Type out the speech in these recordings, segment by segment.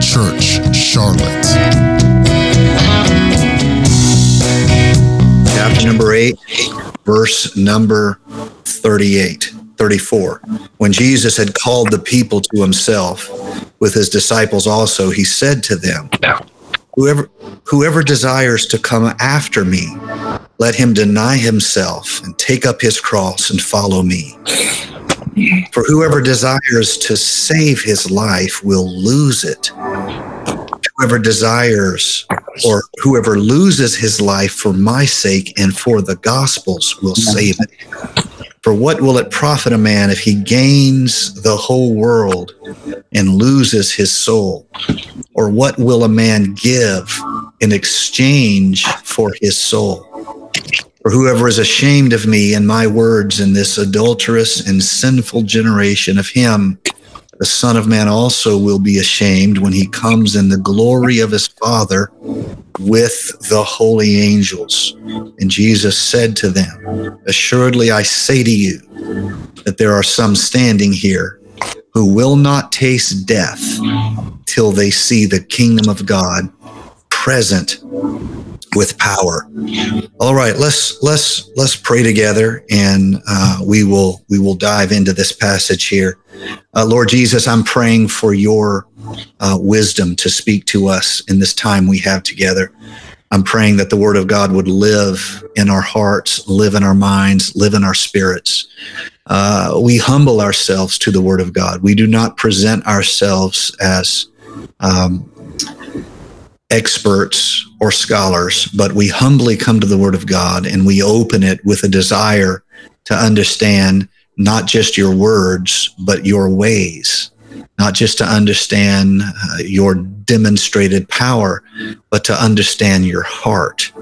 Church Charlotte. Chapter number 8, verse number 38, 34. When Jesus had called the people to himself with his disciples also, he said to them, Whoever whoever desires to come after me, let him deny himself and take up his cross and follow me. For whoever desires to save his life will lose it. Whoever desires or whoever loses his life for my sake and for the gospel's will save it. For what will it profit a man if he gains the whole world and loses his soul? Or what will a man give in exchange for his soul? For whoever is ashamed of me and my words in this adulterous and sinful generation, of him the Son of Man also will be ashamed when he comes in the glory of his Father with the holy angels. And Jesus said to them, Assuredly I say to you that there are some standing here who will not taste death till they see the kingdom of God present with power. All right, let's let's let's pray together, and uh, we will we will dive into this passage here. Uh, Lord Jesus, I'm praying for your uh, wisdom to speak to us in this time we have together. I'm praying that the Word of God would live in our hearts, live in our minds, live in our spirits. Uh, we humble ourselves to the Word of God. We do not present ourselves as um, experts or scholars, but we humbly come to the Word of God and we open it with a desire to understand not just your words, but your ways, not just to understand uh, your demonstrated power, but to understand your heart.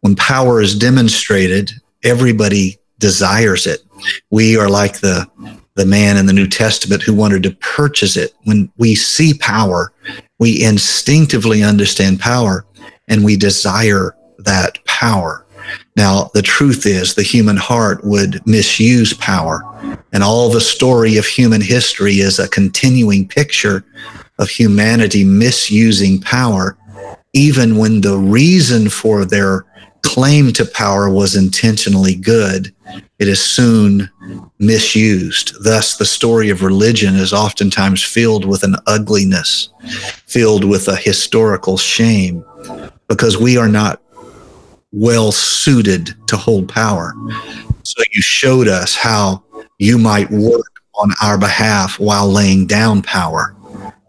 When power is demonstrated, everybody desires it. We are like the the man in the New Testament who wanted to purchase it. When we see power, we instinctively understand power and we desire that power. Now, the truth is the human heart would misuse power. And all the story of human history is a continuing picture of humanity misusing power, even when the reason for their claim to power was intentionally good, it is soon misused. Thus, the story of religion is oftentimes filled with an ugliness, filled with a historical shame, because we are not well suited to hold power. So, you showed us how you might work on our behalf while laying down power.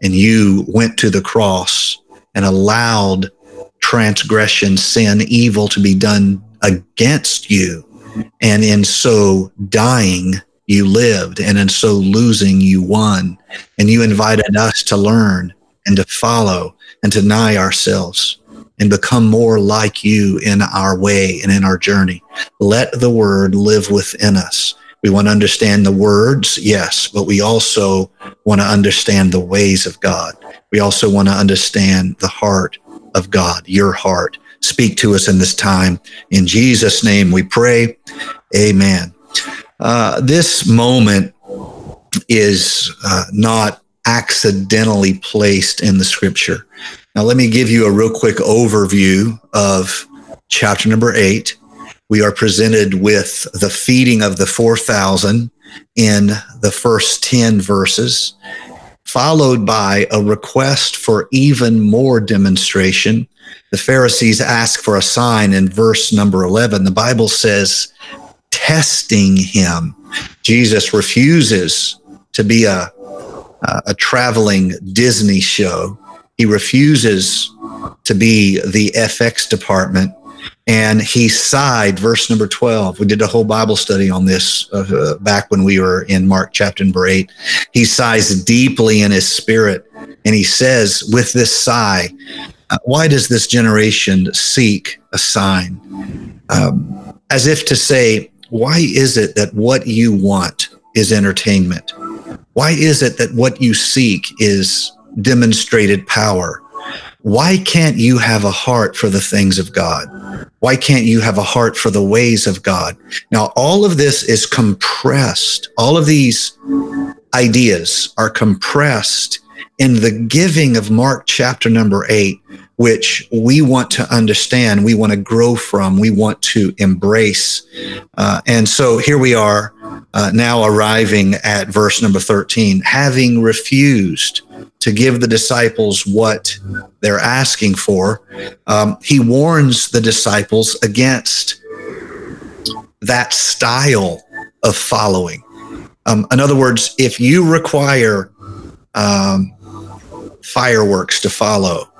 And you went to the cross and allowed transgression, sin, evil to be done against you. And in so dying, you lived, and in so losing, you won. And you invited us to learn and to follow and to deny ourselves and become more like you in our way and in our journey. Let the word live within us. We want to understand the words, yes, but we also want to understand the ways of God. We also want to understand the heart of God, your heart. Speak to us in this time. In Jesus' name we pray. Amen. Uh, this moment is uh, not accidentally placed in the scripture. Now, let me give you a real quick overview of chapter number eight. We are presented with the feeding of the 4,000 in the first 10 verses followed by a request for even more demonstration. The Pharisees ask for a sign in verse number 11. The Bible says, testing him. Jesus refuses to be a, a traveling Disney show. He refuses to be the FX department and he sighed verse number 12 we did a whole bible study on this uh, back when we were in mark chapter number 8 he sighs deeply in his spirit and he says with this sigh uh, why does this generation seek a sign? Um, as if to say why is it that what you want is entertainment? Why is it that what you seek is demonstrated power why can't you have a heart for the things of God? Why can't you have a heart for the ways of God? Now, all of this is compressed. All of these ideas are compressed in the giving of Mark chapter number eight, which we want to understand, we want to grow from, we want to embrace. Uh, and so here we are uh, now arriving at verse number 13, having refused to give the disciples what they're asking for, um, he warns the disciples against that style of following. Um, in other words, if you require um, fireworks to follow,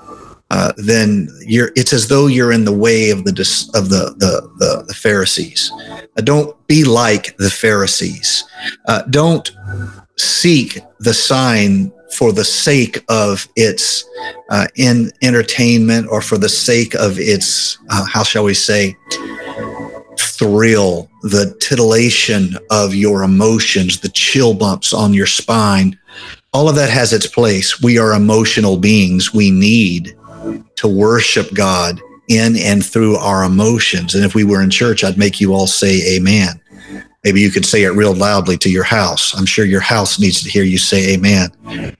uh, then you're it's as though you're in the way of the of the the, the, the Pharisees. Uh, don't be like the Pharisees. Uh, don't seek the sign for the sake of its uh, in entertainment or for the sake of its uh, how shall we say thrill, the titillation of your emotions, the chill bumps on your spine. All of that has its place. We are emotional beings. We need to worship God in and through our emotions. And if we were in church, I'd make you all say amen. Maybe you could say it real loudly to your house. I'm sure your house needs to hear you say amen.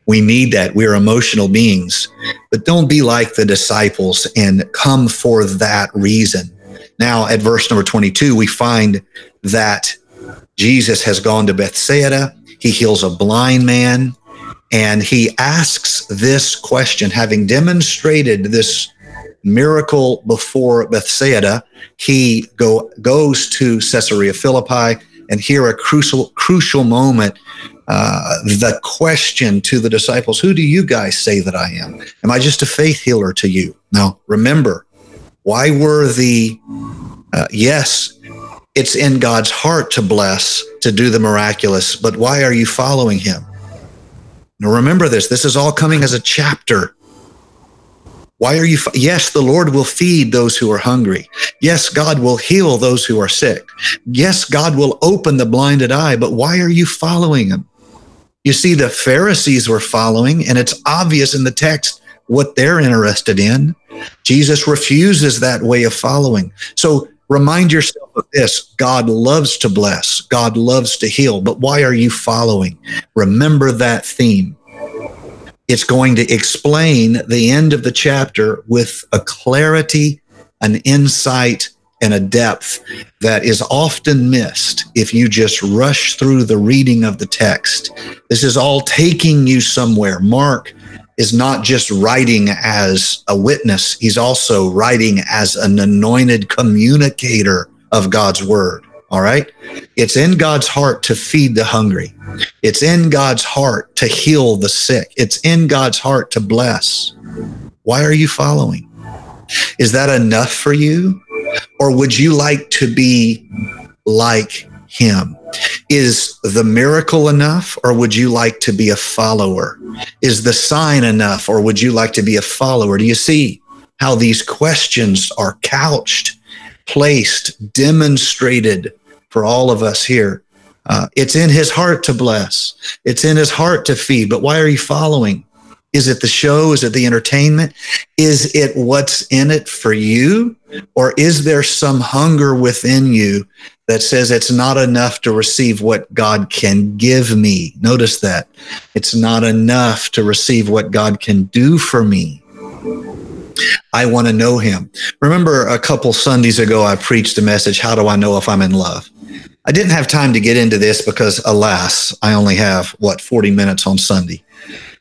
We need that. We're emotional beings. But don't be like the disciples and come for that reason. Now, at verse number 22, we find that Jesus has gone to Bethsaida. He heals a blind man. And he asks this question, having demonstrated this miracle before Bethsaida, he go, goes to Caesarea Philippi, and here a crucial crucial moment. Uh, the question to the disciples: Who do you guys say that I am? Am I just a faith healer to you? Now, remember, why were the uh, yes? It's in God's heart to bless, to do the miraculous, but why are you following Him? Now remember this, this is all coming as a chapter. Why are you? Yes, the Lord will feed those who are hungry. Yes, God will heal those who are sick. Yes, God will open the blinded eye, but why are you following him? You see, the Pharisees were following, and it's obvious in the text what they're interested in. Jesus refuses that way of following. So remind yourself of this God loves to bless, God loves to heal, but why are you following? Remember that theme. It's going to explain the end of the chapter with a clarity, an insight, and a depth that is often missed if you just rush through the reading of the text. This is all taking you somewhere. Mark is not just writing as a witness, he's also writing as an anointed communicator of God's word. All right. It's in God's heart to feed the hungry. It's in God's heart to heal the sick. It's in God's heart to bless. Why are you following? Is that enough for you? Or would you like to be like him? Is the miracle enough, or would you like to be a follower? Is the sign enough, or would you like to be a follower? Do you see how these questions are couched, placed, demonstrated for all of us here? Uh, it's in his heart to bless. It's in his heart to feed. But why are you following? Is it the show? Is it the entertainment? Is it what's in it for you? Or is there some hunger within you that says it's not enough to receive what God can give me. Notice that. It's not enough to receive what God can do for me. I want to know him. Remember a couple Sundays ago, I preached a message, How do I know if I'm in love? I didn't have time to get into this because, alas, I only have, what, 40 minutes on Sunday.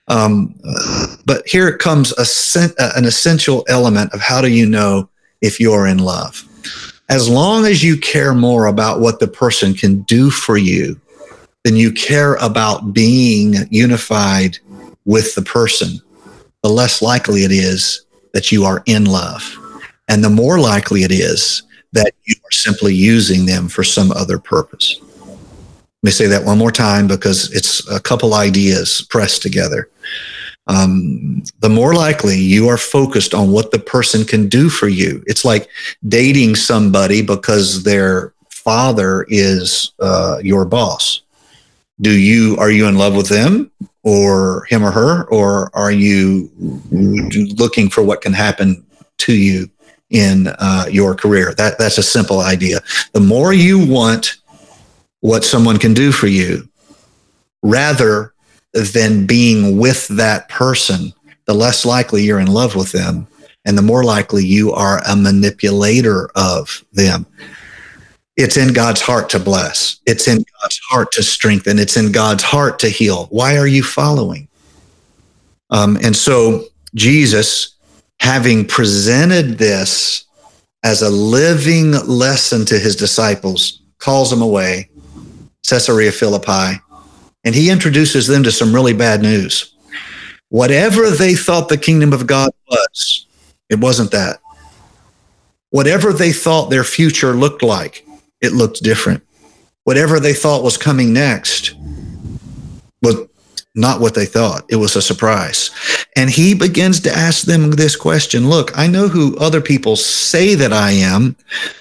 Um, but here comes a, an essential element of how do you know if you're in love? As long as you care more about what the person can do for you than you care about being unified with the person, the less likely it is that you are in love. And the more likely it is that you are simply using them for some other purpose. Let me say that one more time because it's a couple ideas pressed together um, the more likely you are focused on what the person can do for you. It's like dating somebody because their father is uh, your boss. Do you are you in love with them or him or her, or are you looking for what can happen to you in uh, your career? That that's a simple idea. The more you want what someone can do for you, rather than being with that person, the less likely you're in love with them and the more likely you are a manipulator of them. It's in God's heart to bless. It's in God's heart to strengthen. It's in God's heart to heal. Why are you following? Um, and so Jesus, having presented this as a living lesson to his disciples, calls them away, Caesarea Philippi, and he introduces them to some really bad news. Whatever they thought the kingdom of God was, it wasn't that. Whatever they thought their future looked like, it looked different. Whatever they thought was coming next was not what they thought. It was a surprise. And he begins to ask them this question Look, I know who other people say that I am,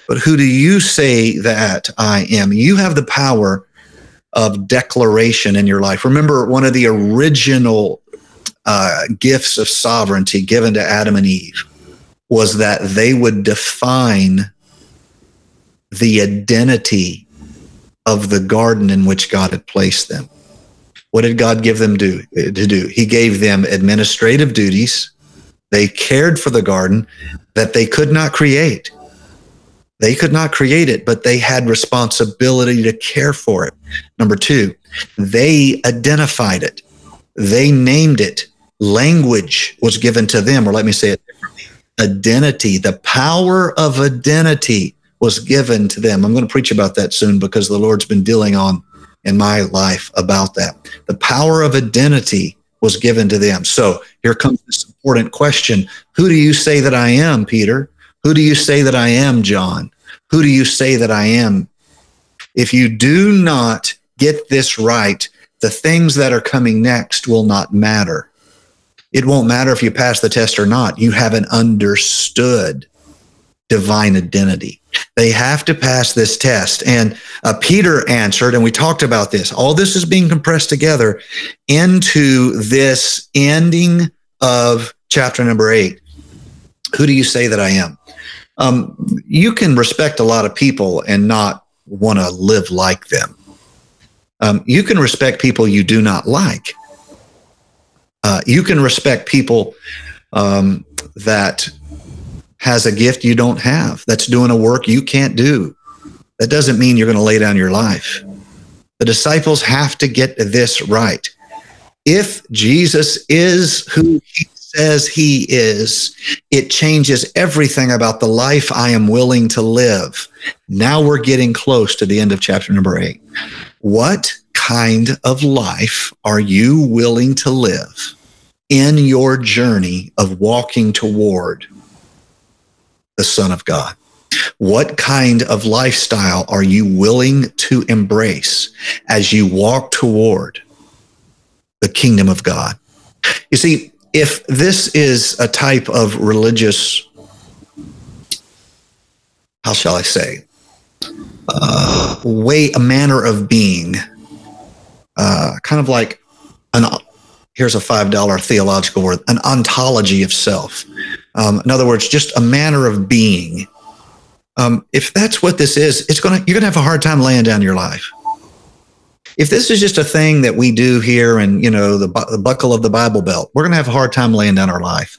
but who do you say that I am? You have the power of declaration in your life. Remember, one of the original uh, gifts of sovereignty given to Adam and Eve was that they would define the identity of the garden in which God had placed them. What did God give them do, to do? He gave them administrative duties. They cared for the garden that they could not create. They could not create it, but they had responsibility to care for it. Number two, they identified it. They named it. Language was given to them, or let me say it differently. Identity, the power of identity was given to them. I'm going to preach about that soon because the Lord's been dealing on in my life about that. The power of identity was given to them. So here comes this important question Who do you say that I am, Peter? Who do you say that I am, John? Who do you say that I am? If you do not get this right, the things that are coming next will not matter. It won't matter if you pass the test or not. You haven't understood divine identity. They have to pass this test. And uh, Peter answered, and we talked about this. All this is being compressed together into this ending of chapter number eight. Who do you say that I am? Um, you can respect a lot of people and not want to live like them. Um, you can respect people you do not like. Uh, you can respect people um, that has a gift you don't have, that's doing a work you can't do. That doesn't mean you're going to lay down your life. The disciples have to get this right. If Jesus is who he says he is, it changes everything about the life I am willing to live. Now we're getting close to the end of chapter number eight. What kind of life are you willing to live in your journey of walking toward the Son of God? What kind of lifestyle are you willing to embrace as you walk toward the kingdom of God? You see, if this is a type of religious, how shall I say, uh, way, a manner of being, uh, kind of like an, here's a $5 theological word, an ontology of self. Um, in other words, just a manner of being. Um, if that's what this is, it's gonna you're gonna have a hard time laying down your life. If this is just a thing that we do here, and you know the, the buckle of the Bible belt, we're gonna have a hard time laying down our life.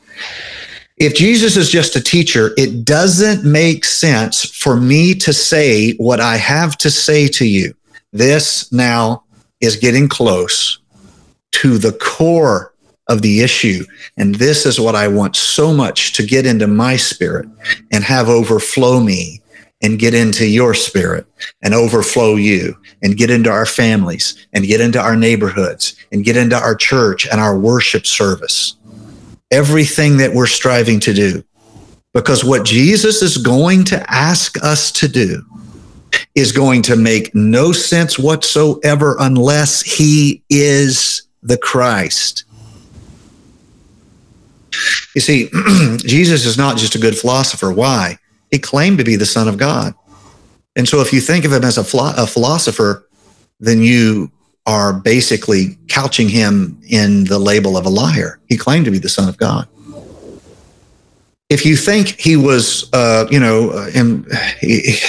If Jesus is just a teacher, it doesn't make sense for me to say what I have to say to you. This now is getting close to the core of the issue. And this is what I want so much to get into my spirit and have overflow me and get into your spirit and overflow you and get into our families and get into our neighborhoods and get into our church and our worship service. Everything that we're striving to do. Because what Jesus is going to ask us to do is going to make no sense whatsoever unless he is the Christ. You see, Jesus is not just a good philosopher. Why? He claimed to be the Son of God. And so if you think of him as a, a philosopher, then you are basically couching him in the label of a liar. He claimed to be the Son of God. If you think he was, uh, you know, uh, he,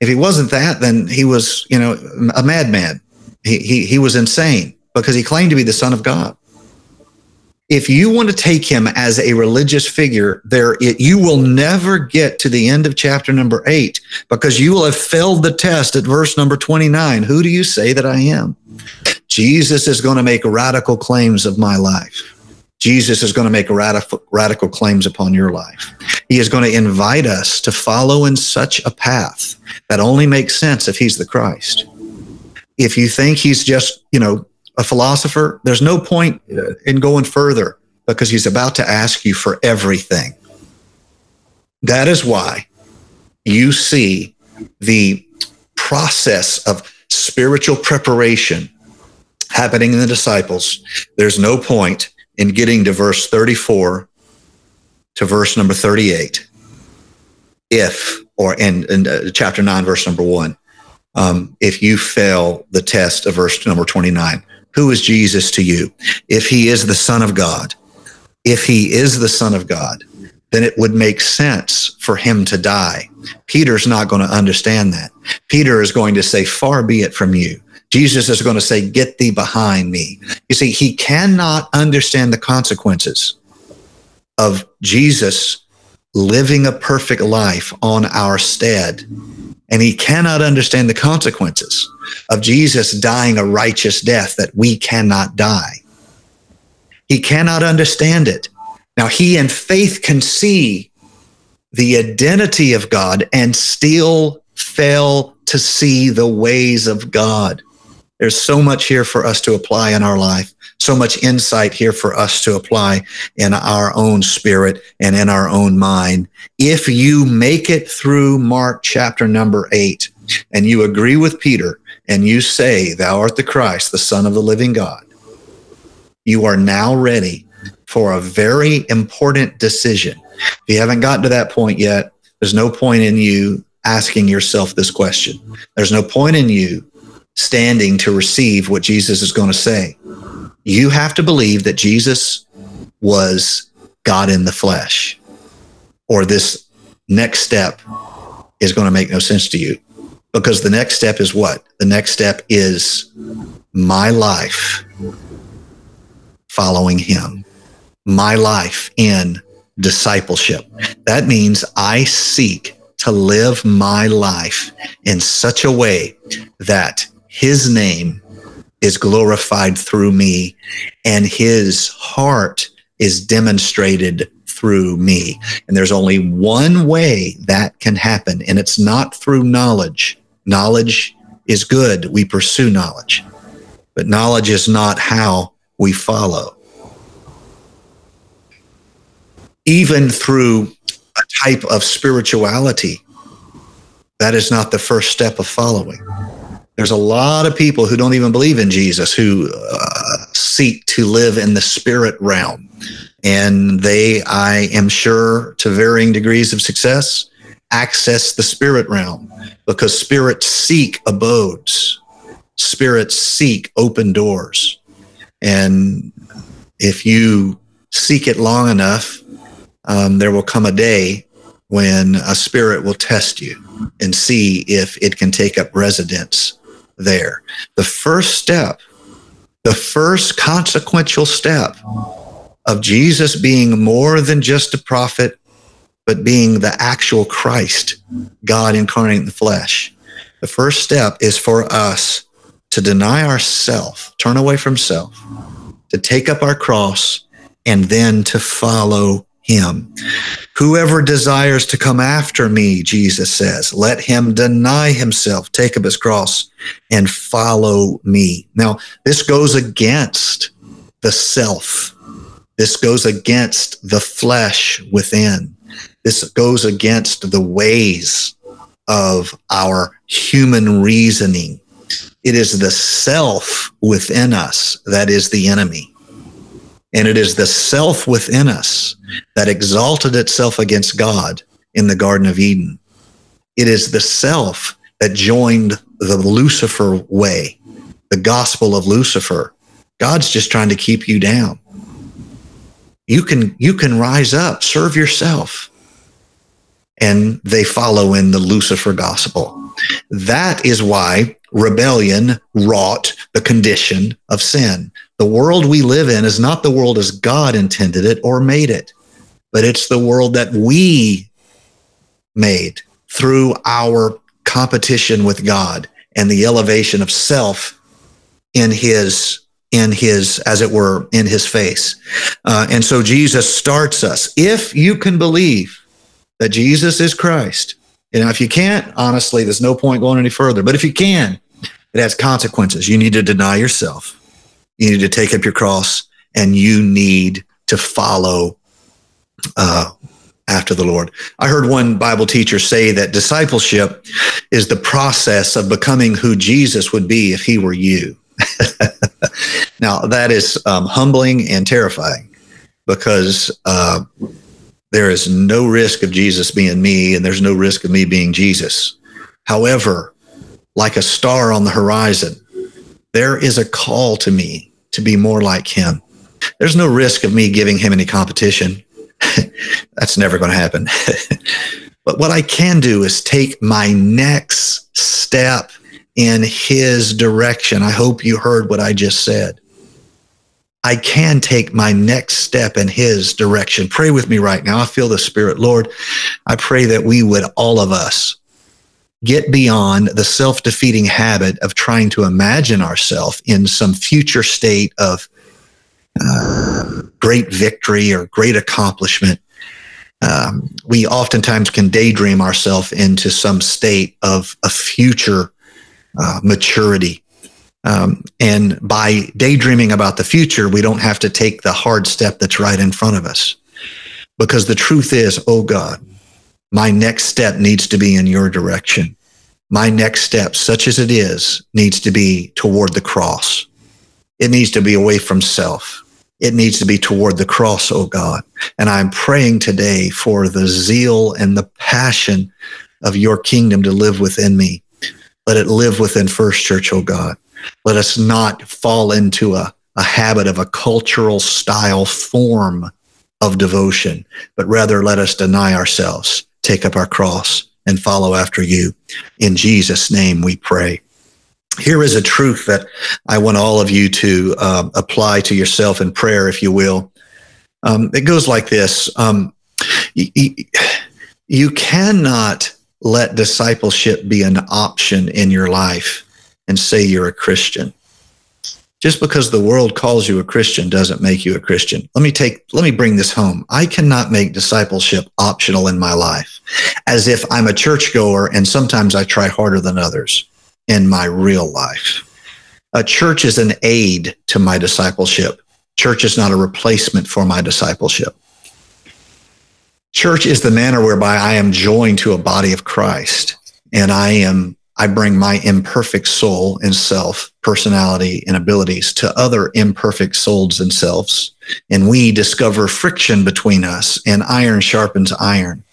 if he wasn't that, then he was, you know, a madman. He, he, he was insane because he claimed to be the Son of God. If you want to take him as a religious figure, there it, you will never get to the end of chapter number eight because you will have failed the test at verse number 29. Who do you say that I am? Jesus is going to make radical claims of my life. Jesus is going to make radical, radical claims upon your life. He is going to invite us to follow in such a path that only makes sense if he's the Christ. If you think he's just, you know, a philosopher, there's no point in going further because he's about to ask you for everything. That is why you see the process of spiritual preparation happening in the disciples. There's no point in getting to verse 34 to verse number 38 if or in, in uh, chapter 9 verse number 1 um, if you fail the test of verse number 29 who is Jesus to you? If he is the Son of God, if he is the Son of God, then it would make sense for him to die. Peter's not going to understand that. Peter is going to say, Far be it from you. Jesus is going to say, Get thee behind me. You see, he cannot understand the consequences of Jesus living a perfect life on our stead and he cannot understand the consequences of Jesus dying a righteous death that we cannot die. He cannot understand it. Now, he in faith can see the identity of God and still fail to see the ways of God. There's so much here for us to apply in our life, so much insight here for us to apply in our own spirit and in our own mind. If you make it through Mark chapter number eight and you agree with Peter and you say, Thou art the Christ, the Son of the living God, you are now ready for a very important decision. If you haven't gotten to that point yet, there's no point in you asking yourself this question. There's no point in you standing to receive what Jesus is going to say. You have to believe that Jesus was God in the flesh, or this next step is going to make no sense to you. Because the next step is what? The next step is my life following him, my life in discipleship. That means I seek to live my life in such a way that his name is glorified through me and his heart is demonstrated through me. And there's only one way that can happen, and it's not through knowledge. Knowledge is good. We pursue knowledge, but knowledge is not how we follow. Even through a type of spirituality, that is not the first step of following. There's a lot of people who don't even believe in Jesus who uh, seek to live in the spirit realm. And they, I am sure, to varying degrees of success, access the spirit realm because spirits seek abodes, spirits seek open doors. And if you seek it long enough, um, there will come a day when a spirit will test you and see if it can take up residence there. The first step, the first consequential step of Jesus being more than just a prophet, but being the actual Christ, God incarnate in the flesh. The first step is for us to deny ourself, turn away from self, to take up our cross, and then to follow him. Whoever desires to come after me, Jesus says, let him deny himself, take up his cross, and follow me. Now, this goes against the self. This goes against the flesh within. This goes against the ways of our human reasoning. It is the self within us that is the enemy. And it is the self within us that exalted itself against God in the Garden of Eden. It is the self that joined the Lucifer way, the gospel of Lucifer. God's just trying to keep you down. You can, you can rise up, serve yourself. And they follow in the Lucifer gospel. That is why rebellion wrought the condition of sin. The world we live in is not the world as God intended it or made it, but it's the world that we made through our competition with God and the elevation of self in his in his as it were in his face. Uh, and so jesus starts us. If you can believe that jesus is christ you know if you can't honestly there's no point going any further but if you can it has consequences. You need to deny yourself you need to take up your cross and you need to follow uh, after the Lord. I heard one Bible teacher say that discipleship is the process of becoming who Jesus would be if he were you. now, that is um, humbling and terrifying because uh, there is no risk of Jesus being me, and there's no risk of me being Jesus. However, like a star on the horizon, there is a call to me to be more like him. There's no risk of me giving him any competition. That's never going to happen. but what I can do is take my next step in his direction. I hope you heard what I just said. I can take my next step in his direction. Pray with me right now. I feel the Spirit. Lord, I pray that we would, all of us, get beyond the self defeating habit of trying to imagine ourselves in some future state of uh, great victory or great accomplishment. Um, we oftentimes can daydream ourselves into some state of a future uh, maturity. Um, and by daydreaming about the future, we don't have to take the hard step that's right in front of us. Because the truth is, oh God, my next step needs to be in your direction. My next step, such as it is, needs to be toward the cross. It needs to be away from self it needs to be toward the cross, oh God. And I'm praying today for the zeal and the passion of your kingdom to live within me. Let it live within First Church, oh God. Let us not fall into a, a habit of a cultural style form of devotion, but rather let us deny ourselves, take up our cross, and follow after you. In Jesus' name we pray here is a truth that I want all of you to uh, apply to yourself in prayer, if you will. Um, it goes like this um, you, you cannot let discipleship be an option in your life and say you're a Christian. Just because the world calls you a Christian doesn't make you a Christian. Let me take, let me bring this home. I cannot make discipleship optional in my life as if I'm a churchgoer and sometimes I try harder than others in my real life. A church is an aid to my discipleship. Church is not a replacement for my discipleship. Church is the manner whereby I am joined to a body of Christ and I am I bring my imperfect soul and self, personality and abilities to other imperfect souls and selves. And we discover friction between us and iron sharpens iron.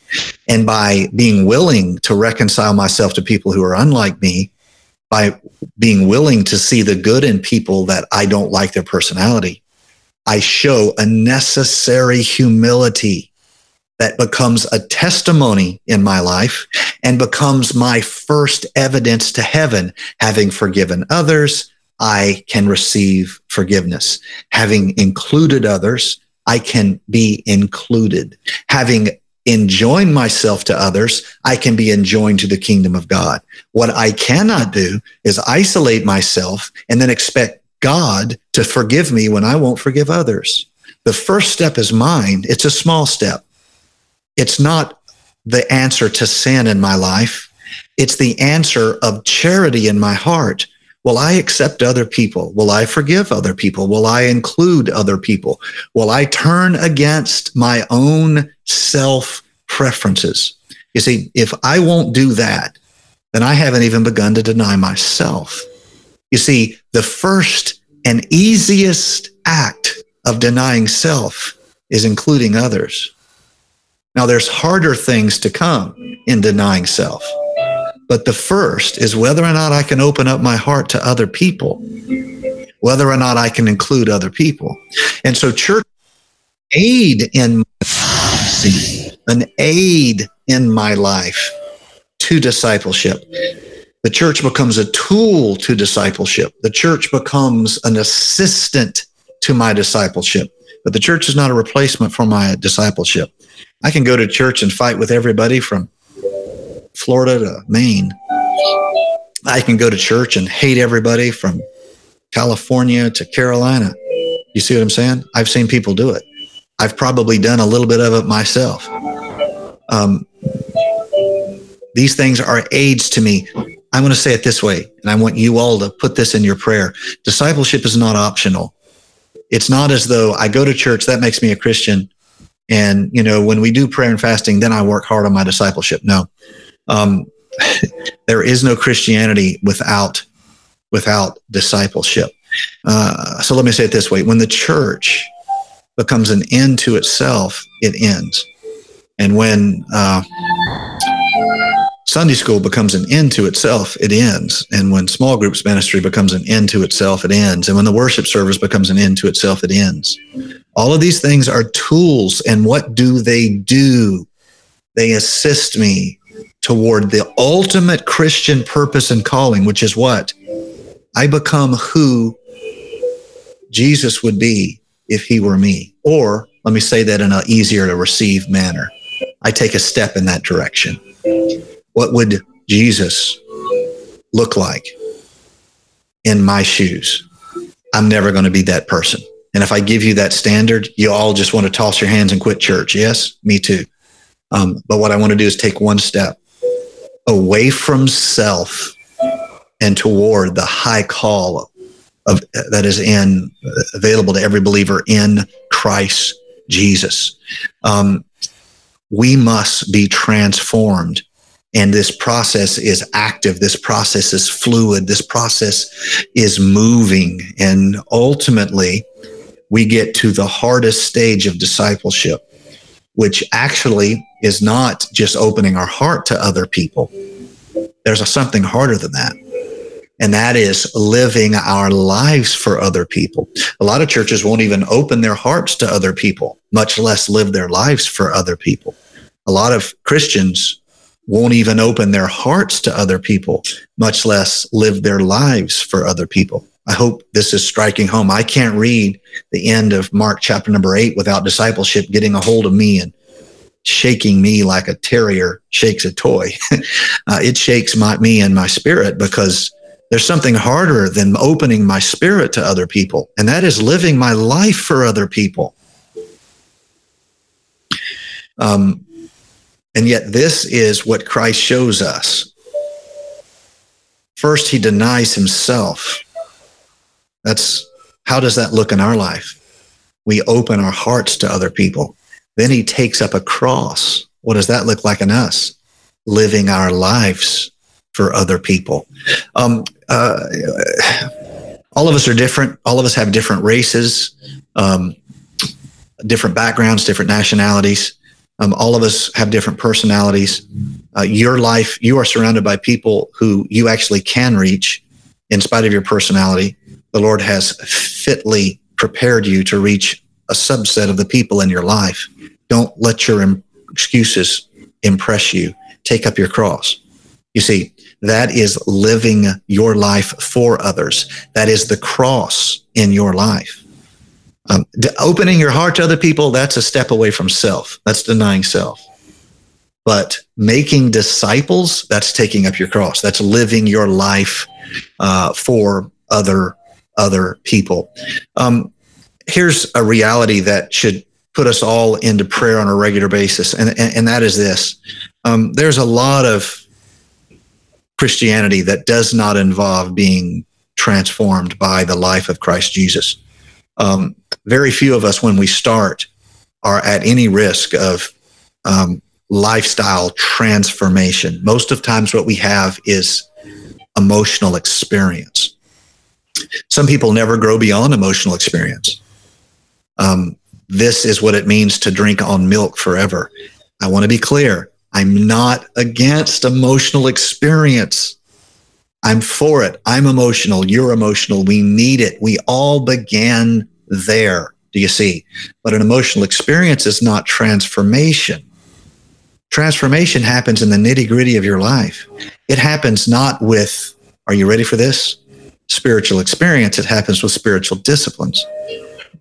And by being willing to reconcile myself to people who are unlike me, by being willing to see the good in people that I don't like their personality, I show a necessary humility that becomes a testimony in my life and becomes my first evidence to heaven. Having forgiven others, I can receive forgiveness. Having included others, I can be included. Having enjoin myself to others, I can be enjoined to the kingdom of God. What I cannot do is isolate myself and then expect God to forgive me when I won't forgive others. The first step is mine. It's a small step. It's not the answer to sin in my life. It's the answer of charity in my heart. Will I accept other people? Will I forgive other people? Will I include other people? Will I turn against my own self preferences? You see, if I won't do that, then I haven't even begun to deny myself. You see, the first and easiest act of denying self is including others. Now, there's harder things to come in denying self. But the first is whether or not I can open up my heart to other people, whether or not I can include other people. And so church aid in an aid in my life to discipleship. The church becomes a tool to discipleship. The church becomes an assistant to my discipleship. But the church is not a replacement for my discipleship. I can go to church and fight with everybody from Florida to Maine. I can go to church and hate everybody from California to Carolina. You see what I'm saying? I've seen people do it. I've probably done a little bit of it myself. Um, these things are aids to me. I want to say it this way, and I want you all to put this in your prayer. Discipleship is not optional. It's not as though I go to church, that makes me a Christian. And, you know, when we do prayer and fasting, then I work hard on my discipleship. No. Um, there is no Christianity without without discipleship. Uh, so let me say it this way: when the church becomes an end to itself, it ends, and when uh, Sunday school becomes an end to itself, it ends. And when small groups ministry becomes an end to itself, it ends. And when the worship service becomes an end to itself, it ends. All of these things are tools. And what do they do? They assist me toward the ultimate Christian purpose and calling, which is what? I become who Jesus would be if he were me. Or let me say that in an easier to receive manner. I take a step in that direction what would Jesus look like in my shoes? I'm never going to be that person. And if I give you that standard, you all just want to toss your hands and quit church. Yes, me too. Um, but what I want to do is take one step away from self and toward the high call of that is in available to every believer in Christ Jesus. Um, we must be transformed and this process is active. This process is fluid. This process is moving. And ultimately, we get to the hardest stage of discipleship, which actually is not just opening our heart to other people. There's a, something harder than that. And that is living our lives for other people. A lot of churches won't even open their hearts to other people, much less live their lives for other people. A lot of Christians won't even open their hearts to other people, much less live their lives for other people. I hope this is striking home. I can't read the end of Mark chapter number eight without discipleship getting a hold of me and shaking me like a terrier shakes a toy. uh, it shakes my, me and my spirit because there's something harder than opening my spirit to other people, and that is living my life for other people. Um, and yet, this is what Christ shows us. First, he denies himself. That's how does that look in our life? We open our hearts to other people. Then he takes up a cross. What does that look like in us? Living our lives for other people. Um, uh, all of us are different. All of us have different races, um, different backgrounds, different nationalities. Um, all of us have different personalities. Uh, your life, you are surrounded by people who you actually can reach in spite of your personality. The Lord has fitly prepared you to reach a subset of the people in your life. Don't let your Im- excuses impress you. Take up your cross. You see, that is living your life for others. That is the cross in your life. Um, opening your heart to other people, that's a step away from self. That's denying self. But making disciples, that's taking up your cross. That's living your life uh, for other other people. Um, here's a reality that should put us all into prayer on a regular basis, and and, and that is this: um, there's a lot of Christianity that does not involve being transformed by the life of Christ Jesus. Um, very few of us, when we start, are at any risk of um, lifestyle transformation. Most of times, what we have is emotional experience. Some people never grow beyond emotional experience. Um, this is what it means to drink on milk forever. I want to be clear. I'm not against emotional experience. I'm for it. I'm emotional. You're emotional. We need it. We all began there. Do you see? But an emotional experience is not transformation. Transformation happens in the nitty gritty of your life. It happens not with, are you ready for this? Spiritual experience. It happens with spiritual disciplines.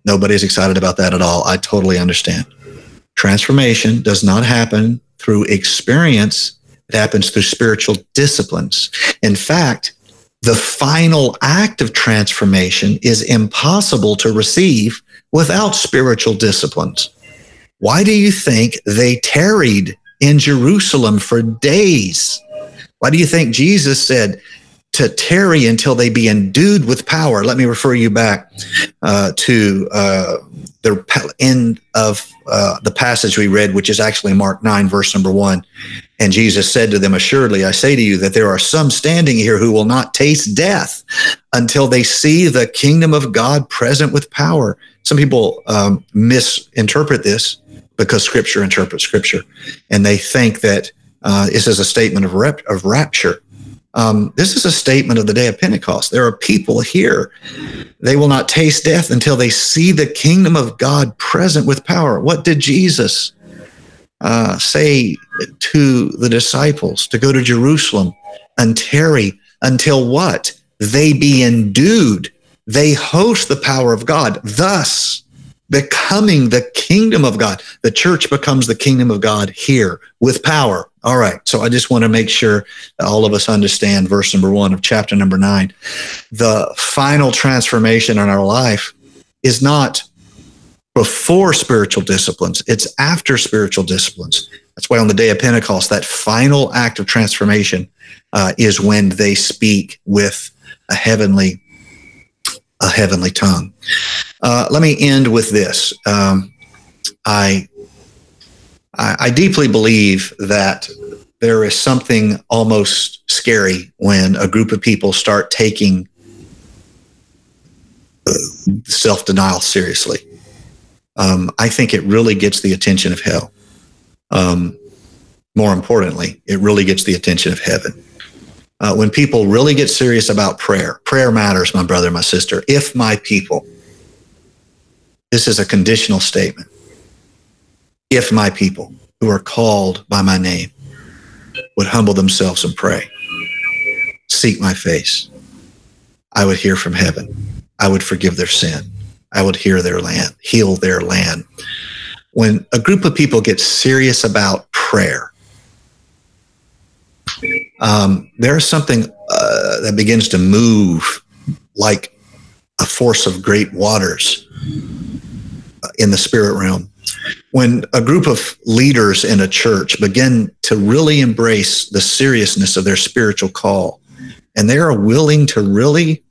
Nobody's excited about that at all. I totally understand. Transformation does not happen through experience. It happens through spiritual disciplines. In fact, the final act of transformation is impossible to receive without spiritual disciplines. Why do you think they tarried in Jerusalem for days? Why do you think Jesus said to tarry until they be endued with power? Let me refer you back uh, to uh, the end of uh, the passage we read, which is actually Mark 9, verse number one. And Jesus said to them, Assuredly, I say to you that there are some standing here who will not taste death until they see the kingdom of God present with power. Some people um, misinterpret this because scripture interprets scripture. And they think that uh, this is a statement of, rep- of rapture. Um, this is a statement of the day of Pentecost. There are people here. They will not taste death until they see the kingdom of God present with power. What did Jesus uh, say to the disciples to go to Jerusalem and tarry until what? They be endued. They host the power of God, thus becoming the kingdom of God. The church becomes the kingdom of God here with power. All right. So I just want to make sure all of us understand verse number one of chapter number nine. The final transformation in our life is not before spiritual disciplines, it's after spiritual disciplines. That's why on the day of Pentecost, that final act of transformation uh, is when they speak with a heavenly, a heavenly tongue. Uh, let me end with this. Um, I I, I deeply believe that there is something almost scary when a group of people start taking self denial seriously. Um, I think it really gets the attention of hell. Um, more importantly, it really gets the attention of heaven. Uh, when people really get serious about prayer, prayer matters, my brother, my sister. If my people, this is a conditional statement if my people who are called by my name would humble themselves and pray, seek my face, I would hear from heaven. I would forgive their sin. I would hear their land, heal their land. When a group of people get serious about prayer, um, there's something uh, that begins to move like a force of great waters in the spirit realm when a group of leaders in a church begin to really embrace the seriousness of their spiritual call and they are willing to really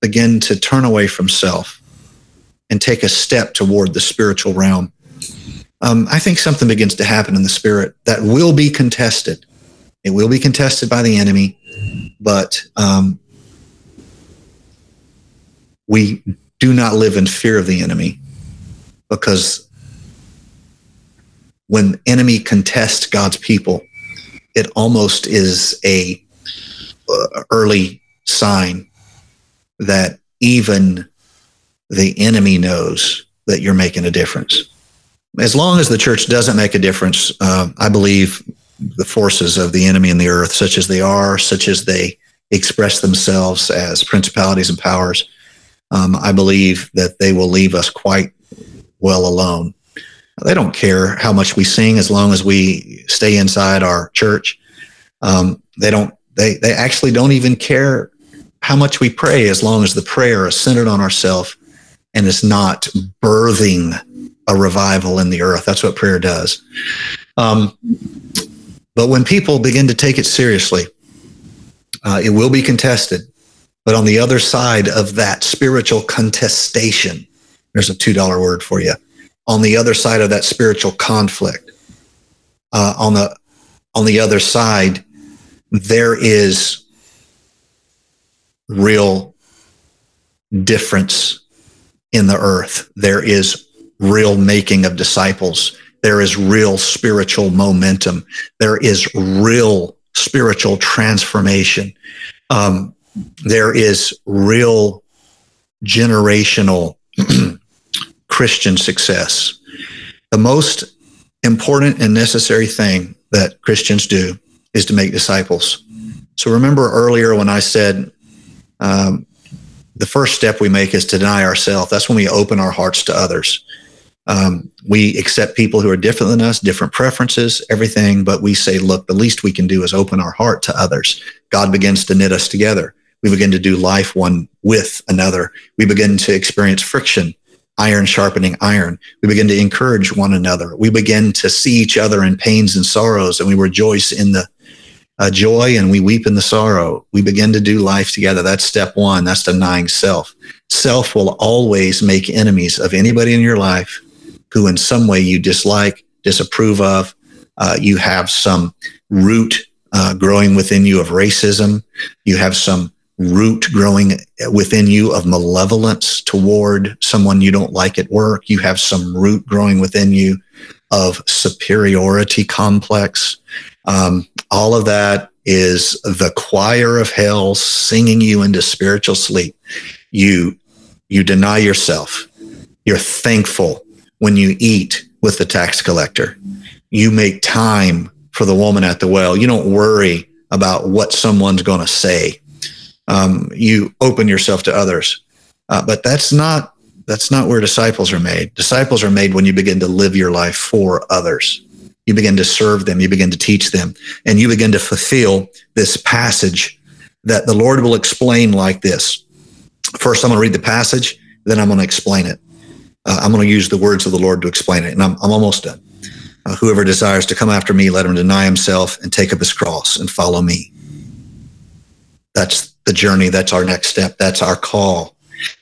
begin to turn away from self and take a step toward the spiritual realm, um, I think something begins to happen in the spirit that will be contested. It will be contested by the enemy, but um, we do not live in fear of the enemy because when enemy contests God's people, it almost is a uh, early sign that even the enemy knows that you're making a difference. As long as the church doesn't make a difference, uh, I believe the forces of the enemy in the earth, such as they are, such as they express themselves as principalities and powers, um, I believe that they will leave us quite well alone. They don't care how much we sing as long as we stay inside our church. Um, they don't. They they actually don't even care how much we pray as long as the prayer is centered on ourselves and is not birthing a revival in the earth. That's what prayer does. Um, but when people begin to take it seriously, uh, it will be contested. But on the other side of that spiritual contestation, there's a $2 word for you on the other side of that spiritual conflict, uh, on the on the other side, there is real difference in the earth. There is real making of disciples. There is real spiritual momentum. There is real spiritual transformation. Um, there is real generational Christian success. The most important and necessary thing that Christians do is to make disciples. So remember earlier when I said um, the first step we make is to deny ourselves. That's when we open our hearts to others. Um, we accept people who are different than us, different preferences, everything, but we say, look, the least we can do is open our heart to others. God begins to knit us together. We begin to do life one with another. We begin to experience friction, iron sharpening iron. We begin to encourage one another. We begin to see each other in pains and sorrows, and we rejoice in the uh, joy and we weep in the sorrow. We begin to do life together. That's step one. That's denying self. Self will always make enemies of anybody in your life who, in some way, you dislike, disapprove of. Uh, you have some root uh, growing within you of racism. You have some root growing within you of malevolence toward someone you don't like at work. You have some root growing within you of superiority complex. Um, all of that is the choir of hell singing you into spiritual sleep. You, you deny yourself. You're thankful when you eat with the tax collector. You make time for the woman at the well. You don't worry about what someone's going to say. Um, you open yourself to others. Uh, but that's not that's not where disciples are made. Disciples are made when you begin to live your life for others. You begin to serve them, you begin to teach them, and you begin to fulfill this passage that the Lord will explain like this. First, I'm going to read the passage, then I'm going to explain it. Uh, I'm going to use the words of the Lord to explain it, and I'm, I'm almost done. Uh, whoever desires to come after me, let him deny himself and take up his cross and follow me. That's the journey. That's our next step. That's our call.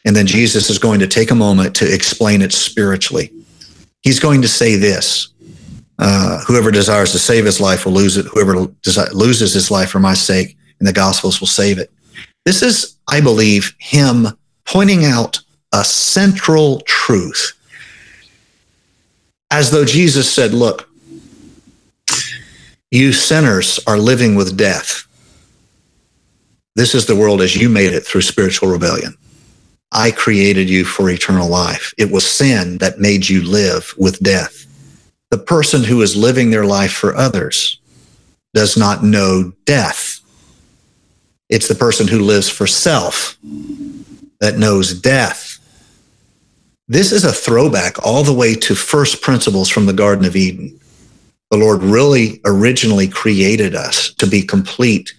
And then Jesus is going to take a moment to explain it spiritually. He's going to say this uh, whoever desires to save his life will lose it. Whoever desi- loses his life for my sake and the gospels will save it. This is, I believe, him pointing out a central truth. As though Jesus said, Look, you sinners are living with death. This is the world as you made it through spiritual rebellion. I created you for eternal life. It was sin that made you live with death. The person who is living their life for others does not know death. It's the person who lives for self that knows death. This is a throwback all the way to first principles from the Garden of Eden. The Lord really originally created us to be complete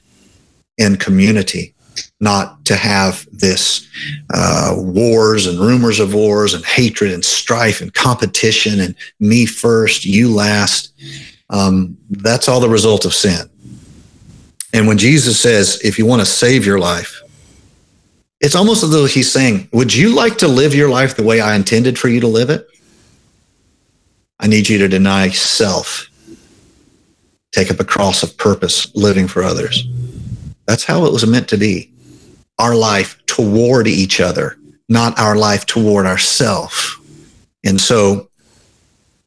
in community not to have this uh, wars and rumors of wars and hatred and strife and competition and me first, you last. Um, that's all the result of sin. And when Jesus says, if you want to save your life, it's almost as though he's saying, Would you like to live your life the way I intended for you to live it? I need you to deny self, take up a cross of purpose, living for others. That's how it was meant to be our life toward each other, not our life toward ourself. And so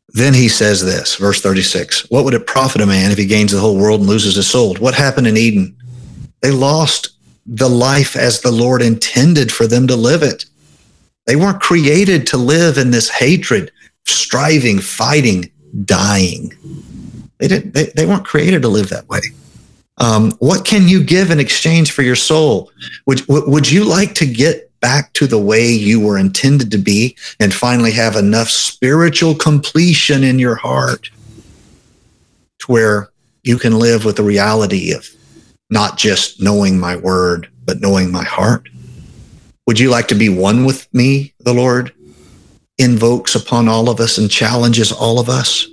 then he says this, verse 36 What would it profit a man if he gains the whole world and loses his soul? What happened in Eden? They lost the life as the Lord intended for them to live it. They weren't created to live in this hatred, striving, fighting, dying. They, didn't, they, they weren't created to live that way. Um, what can you give in exchange for your soul? Would, would you like to get back to the way you were intended to be and finally have enough spiritual completion in your heart to where you can live with the reality of not just knowing my word, but knowing my heart? Would you like to be one with me, the Lord invokes upon all of us and challenges all of us?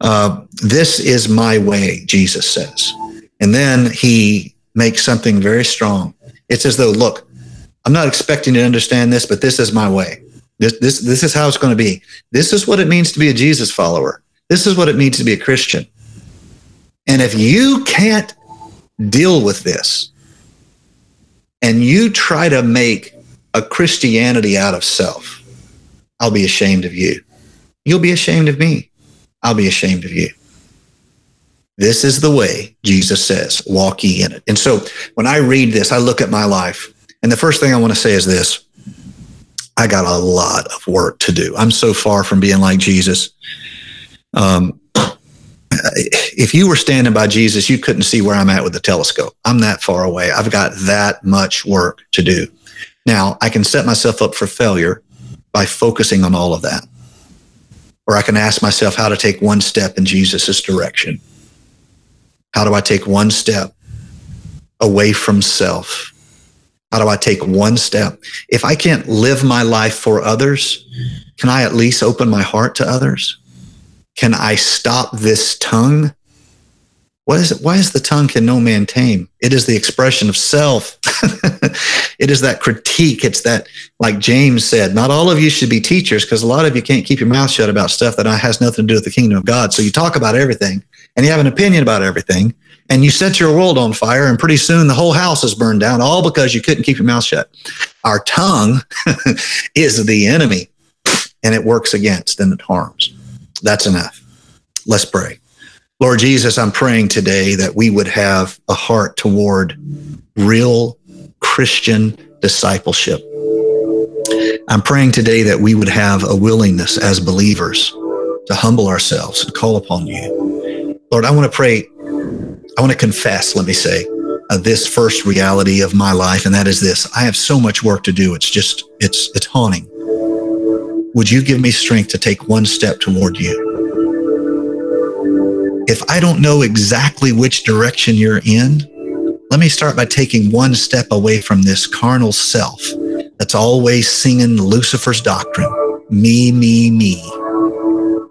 Uh, this is my way, Jesus says. And then he makes something very strong. It's as though, look, I'm not expecting you to understand this, but this is my way. This, this, this is how it's going to be. This is what it means to be a Jesus follower. This is what it means to be a Christian. And if you can't deal with this and you try to make a Christianity out of self, I'll be ashamed of you. You'll be ashamed of me. I'll be ashamed of you. This is the way Jesus says, walk ye in it. And so when I read this, I look at my life. And the first thing I want to say is this I got a lot of work to do. I'm so far from being like Jesus. Um, if you were standing by Jesus, you couldn't see where I'm at with the telescope. I'm that far away. I've got that much work to do. Now, I can set myself up for failure by focusing on all of that. Or I can ask myself how to take one step in Jesus' direction. How do I take one step away from self? How do I take one step? If I can't live my life for others, can I at least open my heart to others? Can I stop this tongue? What is it? Why is the tongue can no man tame? It is the expression of self. it is that critique. It's that, like James said, not all of you should be teachers because a lot of you can't keep your mouth shut about stuff that has nothing to do with the kingdom of God. So you talk about everything and you have an opinion about everything and you set your world on fire and pretty soon the whole house is burned down all because you couldn't keep your mouth shut. Our tongue is the enemy and it works against and it harms. That's enough. Let's pray. Lord Jesus, I'm praying today that we would have a heart toward real Christian discipleship. I'm praying today that we would have a willingness as believers to humble ourselves and call upon you. Lord, I want to pray, I want to confess, let me say, uh, this first reality of my life, and that is this I have so much work to do. It's just, it's, it's haunting. Would you give me strength to take one step toward you? If I don't know exactly which direction you're in, let me start by taking one step away from this carnal self that's always singing Lucifer's doctrine me, me, me.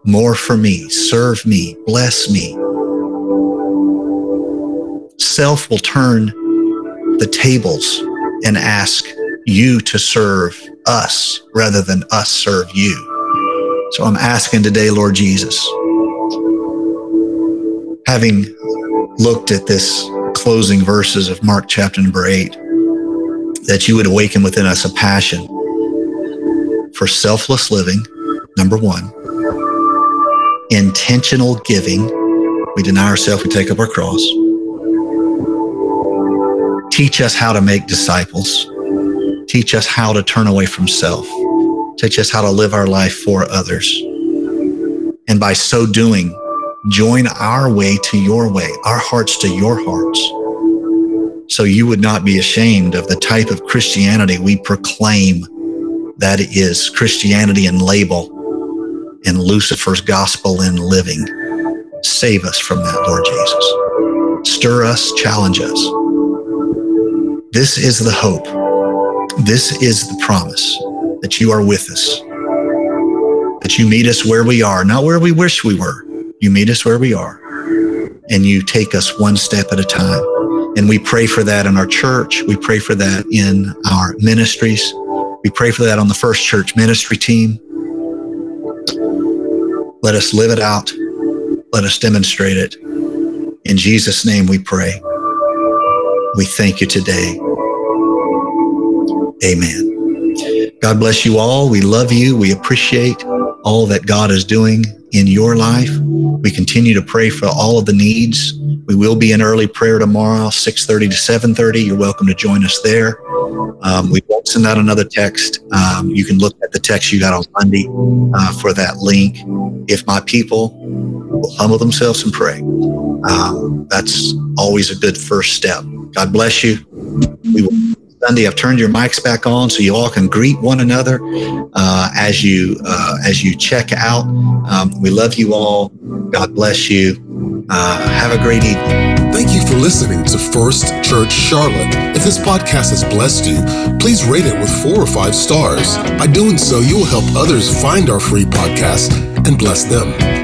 More for me, serve me, bless me. Self will turn the tables and ask you to serve us rather than us serve you. So I'm asking today, Lord Jesus, having looked at this closing verses of Mark chapter number eight, that you would awaken within us a passion for selfless living, number one, intentional giving. We deny ourselves, we take up our cross. Teach us how to make disciples. Teach us how to turn away from self. Teach us how to live our life for others. And by so doing, join our way to your way, our hearts to your hearts. So you would not be ashamed of the type of Christianity we proclaim that is Christianity and label and Lucifer's gospel in living. Save us from that, Lord Jesus. Stir us, challenge us. This is the hope. This is the promise that you are with us, that you meet us where we are, not where we wish we were. You meet us where we are, and you take us one step at a time. And we pray for that in our church. We pray for that in our ministries. We pray for that on the First Church ministry team. Let us live it out. Let us demonstrate it. In Jesus' name we pray. We thank you today. Amen. God bless you all. We love you. We appreciate all that God is doing in your life. We continue to pray for all of the needs. We will be in early prayer tomorrow, 6.30 to 7.30. You're welcome to join us there. Um, we won't send out another text. Um, you can look at the text you got on Monday uh, for that link. If my people humble themselves and pray, um, that's always a good first step. God bless you. We will Sunday. I've turned your mics back on so you all can greet one another uh, as you uh, as you check out. Um, we love you all. God bless you. Uh, have a great evening. Thank you for listening to First Church Charlotte. If this podcast has blessed you, please rate it with four or five stars. By doing so, you will help others find our free podcast and bless them.